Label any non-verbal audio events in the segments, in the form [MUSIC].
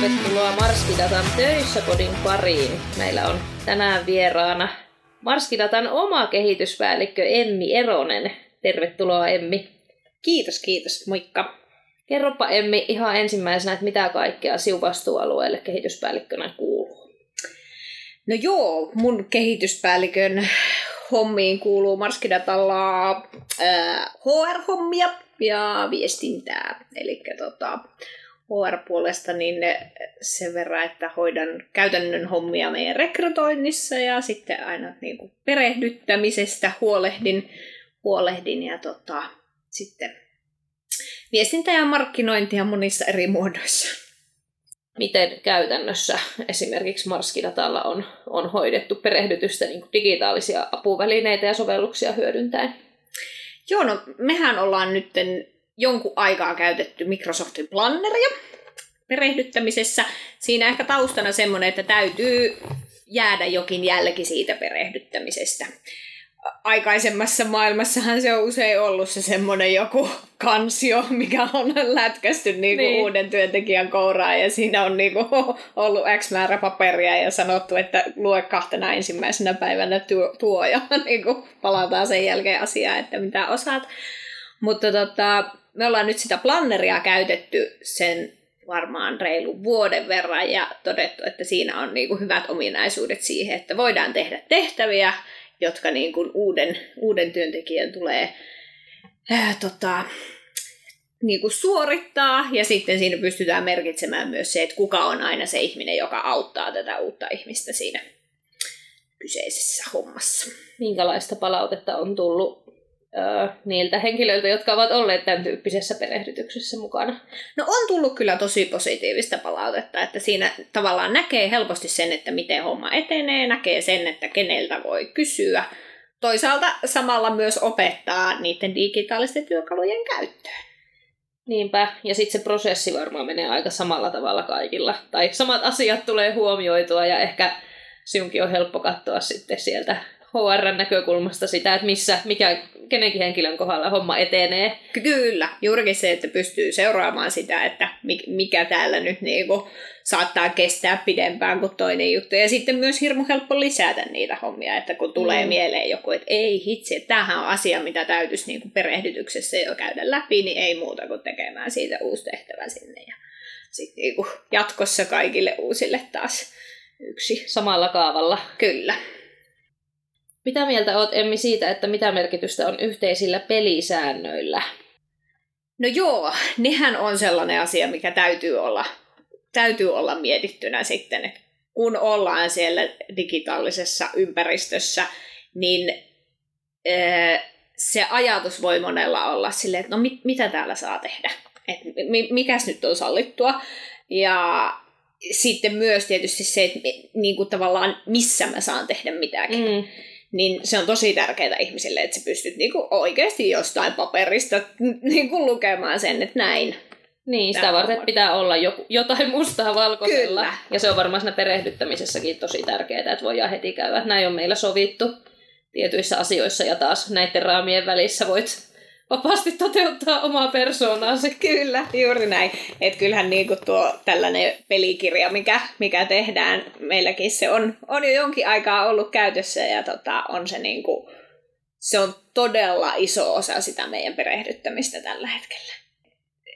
tervetuloa Marskidatan töissä podin pariin. Meillä on tänään vieraana Marskidatan oma kehityspäällikkö Emmi Eronen. Tervetuloa Emmi. Kiitos, kiitos. Moikka. Kerropa Emmi ihan ensimmäisenä, että mitä kaikkea siuvastuualueelle kehityspäällikkönä kuuluu. No joo, mun kehityspäällikön hommiin kuuluu Marskidatalla äh, HR-hommia ja viestintää. Eli tota, HR-puolesta niin sen verran, että hoidan käytännön hommia meidän rekrytoinnissa ja sitten aina niin kuin perehdyttämisestä huolehdin, huolehdin ja tota, sitten viestintä ja markkinointia monissa eri muodoissa. Miten käytännössä esimerkiksi Marskidatalla on, on hoidettu perehdytystä niin digitaalisia apuvälineitä ja sovelluksia hyödyntäen? Joo, no mehän ollaan nyt jonkun aikaa käytetty Microsoftin planneria perehdyttämisessä. Siinä ehkä taustana semmoinen, että täytyy jäädä jokin jälki siitä perehdyttämisestä aikaisemmassa maailmassahan se on usein ollut se semmoinen joku kansio, mikä on lätkästy niinku niin. uuden työntekijän kouraan ja siinä on niinku [LAUGHS] ollut X määrä paperia ja sanottu, että lue kahtena ensimmäisenä päivänä tuo, tuo ja [LAUGHS] niinku palataan sen jälkeen asiaan, että mitä osaat. Mutta tota, me ollaan nyt sitä planneria käytetty sen varmaan reilu vuoden verran ja todettu, että siinä on niinku hyvät ominaisuudet siihen, että voidaan tehdä tehtäviä, jotka niin kuin uuden, uuden työntekijän tulee ää, tota, niin kuin suorittaa, ja sitten siinä pystytään merkitsemään myös se, että kuka on aina se ihminen, joka auttaa tätä uutta ihmistä siinä kyseisessä hommassa. Minkälaista palautetta on tullut niiltä henkilöiltä, jotka ovat olleet tämän tyyppisessä perehdytyksessä mukana? No on tullut kyllä tosi positiivista palautetta, että siinä tavallaan näkee helposti sen, että miten homma etenee, näkee sen, että keneltä voi kysyä. Toisaalta samalla myös opettaa niiden digitaalisten työkalujen käyttöön. Niinpä, ja sitten se prosessi varmaan menee aika samalla tavalla kaikilla. Tai samat asiat tulee huomioitua ja ehkä sinunkin on helppo katsoa sitten sieltä HRn näkökulmasta sitä, että missä, mikä kenenkin henkilön kohdalla homma etenee. Kyllä, juurikin se, että pystyy seuraamaan sitä, että mikä täällä nyt niinku saattaa kestää pidempään kuin toinen juttu. Ja sitten myös hirmu helppo lisätä niitä hommia, että kun tulee mm. mieleen joku, että ei hitsi, että tämähän on asia, mitä täytyisi niinku perehdytyksessä jo käydä läpi, niin ei muuta kuin tekemään siitä uusi tehtävä sinne. Ja sitten niinku jatkossa kaikille uusille taas yksi. Samalla kaavalla. Kyllä. Mitä mieltä oot Emmi siitä, että mitä merkitystä on yhteisillä pelisäännöillä? No joo, nehän on sellainen asia, mikä täytyy olla, täytyy olla mietittynä sitten, että kun ollaan siellä digitaalisessa ympäristössä, niin se ajatus voi monella olla silleen, että no mit, mitä täällä saa tehdä, että mikäs nyt on sallittua. Ja sitten myös tietysti se, että niin kuin tavallaan missä mä saan tehdä mitäkin. Mm niin se on tosi tärkeää ihmisille, että sä pystyt niinku oikeasti jostain paperista niinku lukemaan sen, että näin. Niin, sitä varten että pitää olla joku, jotain mustaa valkoisella. Kyllä. Ja se on varmaan siinä perehdyttämisessäkin tosi tärkeää, että voidaan heti käydä. Näin on meillä sovittu tietyissä asioissa ja taas näiden raamien välissä voit vapaasti toteuttaa omaa persoonaansa. Kyllä, juuri näin. Et kyllähän niinku tuo tällainen pelikirja, mikä, mikä tehdään, meilläkin se on, on jo jonkin aikaa ollut käytössä ja tota, on se niinku, se on todella iso osa sitä meidän perehdyttämistä tällä hetkellä.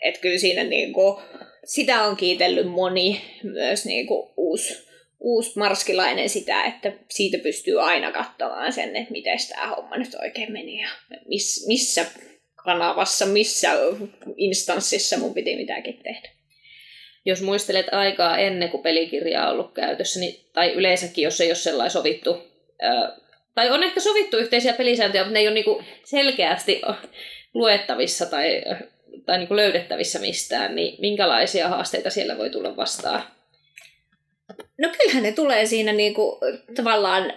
Et kyllä siinä niinku, sitä on kiitellyt moni, myös niinku uusi, uusi marskilainen sitä, että siitä pystyy aina katsomaan sen, että miten tämä homma nyt oikein meni ja miss, missä kanavassa, missä instanssissa mun piti mitäkin tehdä. Jos muistelet aikaa ennen kuin pelikirja on ollut käytössä, niin, tai yleensäkin, jos ei ole sellainen sovittu, ää, tai on ehkä sovittu yhteisiä pelisääntöjä, mutta ne ei ole niinku selkeästi luettavissa tai, tai niinku löydettävissä mistään, niin minkälaisia haasteita siellä voi tulla vastaan? No kyllähän ne tulee siinä niinku, tavallaan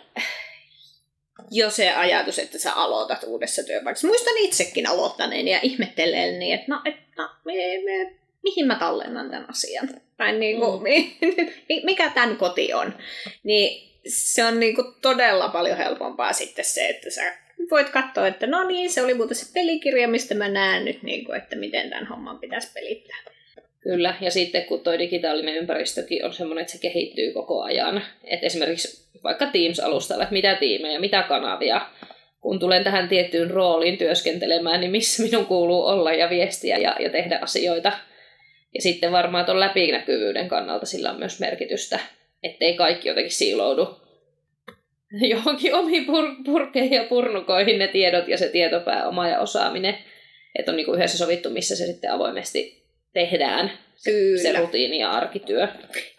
jo se ajatus, että sä aloitat uudessa työpaikassa. Muistan itsekin aloittaneen ja ihmettelen niin, että no, et, no me, me, mihin mä tallennan tämän asian? Tai niin kuin, mm. [LAUGHS] mikä tämän koti on? Niin se on niin kuin todella paljon helpompaa sitten se, että sä voit katsoa, että no niin, se oli muuten se pelikirja, mistä mä näen nyt, niin kuin, että miten tämän homman pitäisi pelittää. Kyllä, ja sitten kun tuo digitaalinen ympäristökin on sellainen, että se kehittyy koko ajan. Että esimerkiksi vaikka Teams-alustalla, että mitä tiimejä, mitä kanavia, kun tulen tähän tiettyyn rooliin työskentelemään, niin missä minun kuuluu olla ja viestiä ja, ja tehdä asioita. Ja sitten varmaan tuon läpinäkyvyyden kannalta sillä on myös merkitystä, ettei kaikki jotenkin siiloudu [LAUGHS] johonkin omiin pur- purkeihin ja purnukoihin ne tiedot ja se tietopääoma ja osaaminen. Että on niinku yhdessä sovittu, missä se sitten avoimesti tehdään, se, Kyllä. se rutiini ja arkityö.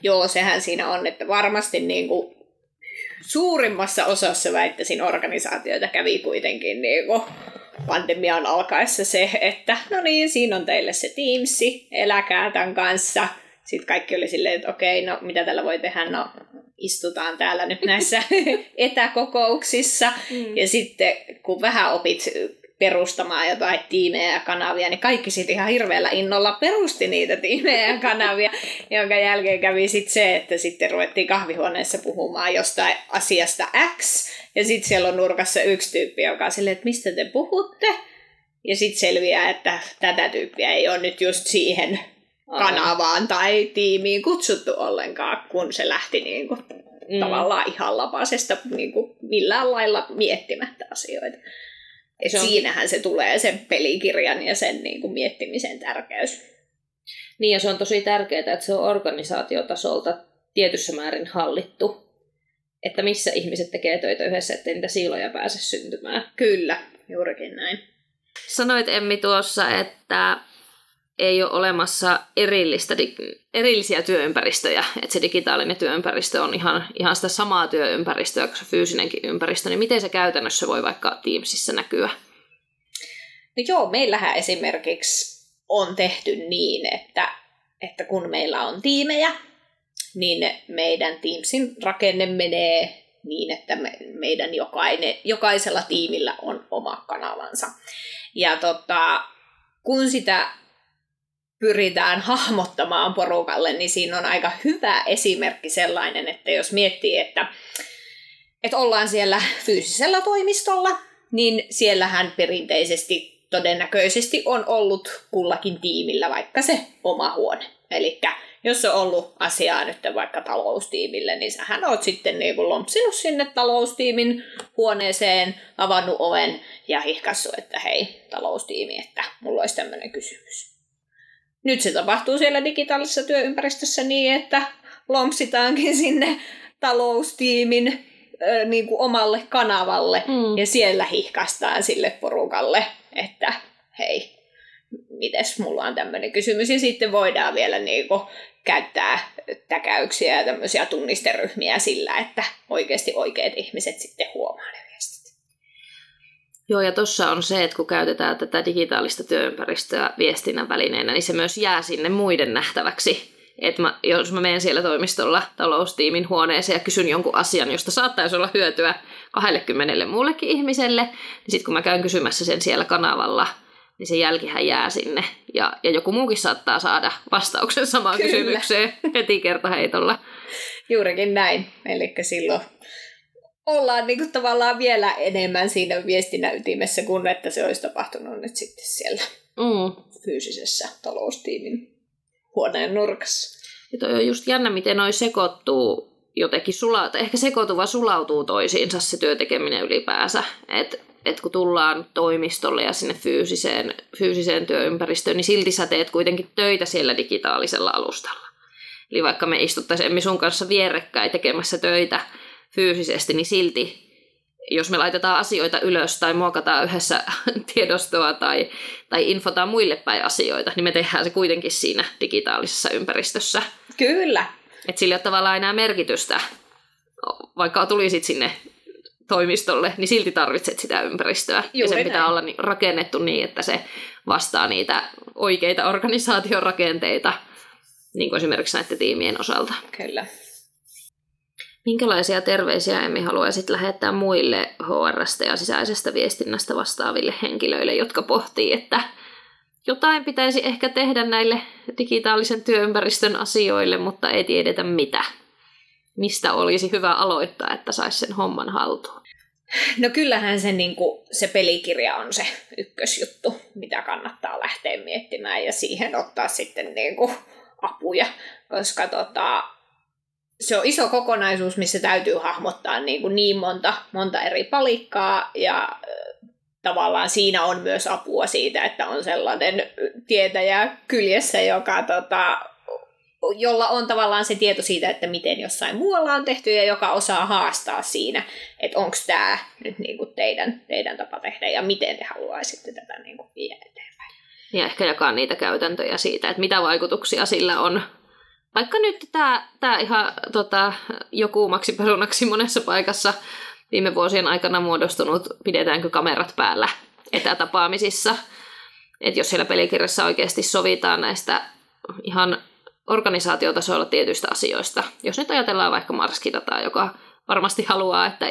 Joo, sehän siinä on, että varmasti niin kuin suurimmassa osassa väittäisin organisaatioita kävi kuitenkin niin kuin pandemian alkaessa se, että no niin, siinä on teille se Teamsi, eläkää tämän kanssa. Sitten kaikki oli silleen, että okei, no mitä tällä voi tehdä, no istutaan täällä nyt näissä [LAUGHS] etäkokouksissa. Mm. Ja sitten kun vähän opit perustamaan jotain tiimejä ja kanavia, niin kaikki sitten ihan hirveällä innolla perusti niitä tiimejä ja kanavia, jonka jälkeen kävi sitten se, että sitten ruvettiin kahvihuoneessa puhumaan jostain asiasta X, ja sitten siellä on nurkassa yksi tyyppi, joka on silleen, että mistä te puhutte, ja sitten selviää, että tätä tyyppiä ei ole nyt just siihen kanavaan tai tiimiin kutsuttu ollenkaan, kun se lähti niin kuin mm. tavallaan ihan lapasesta niin kuin millään lailla miettimättä asioita. Et Se on- siinähän se tulee sen pelikirjan ja sen niin kuin miettimisen tärkeys. Niin, ja se on tosi tärkeää, että se on organisaatiotasolta tietyssä määrin hallittu. Että missä ihmiset tekee töitä yhdessä, ettei niitä siiloja pääse syntymään. Kyllä, juurikin näin. Sanoit Emmi tuossa, että ei ole olemassa erillistä, erillisiä työympäristöjä, että se digitaalinen työympäristö on ihan, ihan sitä samaa työympäristöä kuin se fyysinenkin ympäristö, niin miten se käytännössä voi vaikka Teamsissa näkyä? No joo, meillähän esimerkiksi on tehty niin, että, että kun meillä on tiimejä, niin meidän Teamsin rakenne menee niin, että me, meidän jokainen, jokaisella tiimillä on oma kanavansa. Ja tota, kun sitä pyritään hahmottamaan porukalle, niin siinä on aika hyvä esimerkki sellainen, että jos miettii, että, että ollaan siellä fyysisellä toimistolla, niin siellähän perinteisesti todennäköisesti on ollut kullakin tiimillä vaikka se oma huone. Eli jos on ollut asiaa nyt vaikka taloustiimille, niin sähän oot sitten niin kuin lompsinut sinne taloustiimin huoneeseen, avannut oven ja hihkassut, että hei taloustiimi, että mulla olisi tämmöinen kysymys. Nyt se tapahtuu siellä digitaalisessa työympäristössä niin, että lompsitaankin sinne taloustiimin ö, niin kuin omalle kanavalle Mm. ja siellä hihkastaan sille porukalle, että hei, mites mulla on tämmöinen kysymys. Ja sitten voidaan vielä niinku käyttää täkäyksiä ja tämmöisiä tunnisteryhmiä sillä, että oikeasti oikeat ihmiset sitten huomaa ne. Joo, ja tuossa on se, että kun käytetään tätä digitaalista työympäristöä viestinnän välineenä, niin se myös jää sinne muiden nähtäväksi. Et mä, jos mä menen siellä toimistolla taloustiimin huoneeseen ja kysyn jonkun asian, josta saattaisi olla hyötyä 20 muullekin ihmiselle, niin sitten kun mä käyn kysymässä sen siellä kanavalla, niin se jälkihän jää sinne. Ja, ja joku muukin saattaa saada vastauksen samaan Kyllä. kysymykseen heti kertaheitolla. Juurikin näin. Eli silloin ollaan niinku tavallaan vielä enemmän siinä viestinnän ytimessä kuin että se olisi tapahtunut nyt sitten siellä Mm. fyysisessä taloustiimin huoneen nurkassa. Ja toi on just jännä, miten noi sekoittuu jotenkin, sula, ehkä sekoituva sulautuu toisiinsa se työtekeminen ylipäänsä. Että et kun tullaan toimistolle ja sinne fyysiseen, fyysiseen työympäristöön, niin silti sä teet kuitenkin töitä siellä digitaalisella alustalla. Eli vaikka me istuttaisiin Emmi sun kanssa vierekkäin tekemässä töitä fyysisesti, niin silti jos me laitetaan asioita ylös tai muokataan yhdessä [LAUGHS] tiedostoa tai, tai infotaan muille päin asioita, niin me tehdään se kuitenkin siinä digitaalisessa ympäristössä. Kyllä. Että sillä ei ole tavallaan enää merkitystä, vaikka tulisit sinne toimistolle, niin silti tarvitset sitä ympäristöä. ja Juuri sen pitää näin. olla ni- rakennettu niin, että se vastaa niitä oikeita organisaation rakenteita, niin kuin esimerkiksi näiden tiimien osalta. Kyllä. Minkälaisia terveisiä Emmi haluaisit lähettää muille HRstä ja sisäisestä viestinnästä vastaaville henkilöille, jotka pohtii, että jotain pitäisi ehkä tehdä näille digitaalisen työympäristön asioille, mutta ei tiedetä mitä. Mistä olisi hyvä aloittaa, että saisi sen homman haltuun? No kyllähän se, niin kuin, se pelikirja on se ykkösjuttu, mitä kannattaa lähteä miettimään ja siihen ottaa sitten niin kuin, apuja, koska tota, se on iso kokonaisuus, missä täytyy hahmottaa niin, kuin niin monta, monta eri palikkaa ja tavallaan siinä on myös apua siitä, että on sellainen tietäjä kyljessä, joka tota, jolla on tavallaan se tieto siitä, että miten jossain muualla on tehty ja joka osaa haastaa siinä, että onko tämä nyt niinku teidän, teidän tapa tehdä ja miten te haluaisitte tätä niinku viedä eteenpäin. Ja ehkä jakaa niitä käytäntöjä siitä, että mitä vaikutuksia sillä on. Vaikka nyt tämä, tämä ihan tota, joku maksiperunaksi monessa paikassa viime vuosien aikana muodostunut, pidetäänkö kamerat päällä etätapaamisissa. Että jos siellä pelikirjassa oikeasti sovitaan näistä ihan organisaatiotasolla tietyistä asioista. Jos nyt ajatellaan vaikka Marskidataa, joka varmasti haluaa, että,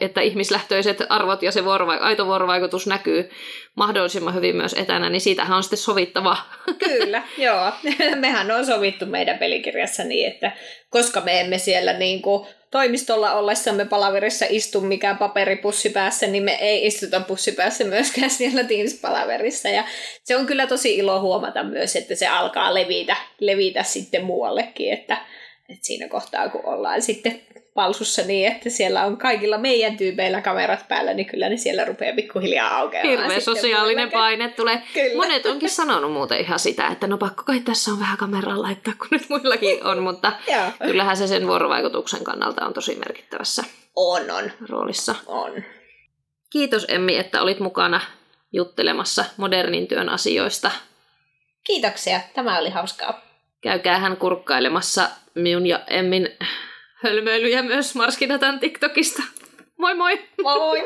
että ihmislähtöiset arvot ja se vuorova- aito vuorovaikutus näkyy mahdollisimman hyvin myös etänä, niin siitähän on sitten sovittava. Kyllä, [LAUGHS] joo. [LAUGHS] Mehän on sovittu meidän pelikirjassa niin, että koska me emme siellä niin kuin toimistolla ollessamme palaverissa istu mikään paperipussi päässä, niin me ei istuta pussi päässä myöskään siellä Teams-palaverissa. Ja se on kyllä tosi ilo huomata myös, että se alkaa levitä, levitä sitten muuallekin, että, että siinä kohtaa kun ollaan sitten palsussa niin, että siellä on kaikilla meidän tyypeillä kamerat päällä, niin kyllä ne siellä rupeaa pikkuhiljaa aukeamaan. Hirveä sosiaalinen paine tulee. Kyllä. Monet onkin sanonut muuten ihan sitä, että no pakko kai tässä on vähän kameraa laittaa, kun nyt muillakin on, mutta kyllähän se sen vuorovaikutuksen kannalta on tosi merkittävässä on, on. roolissa. On. Kiitos Emmi, että olit mukana juttelemassa modernin työn asioista. Kiitoksia, tämä oli hauskaa. Käykää hän kurkkailemassa minun ja Emmin hölmöilyjä myös Marskinatan TikTokista. Moi moi! Moi!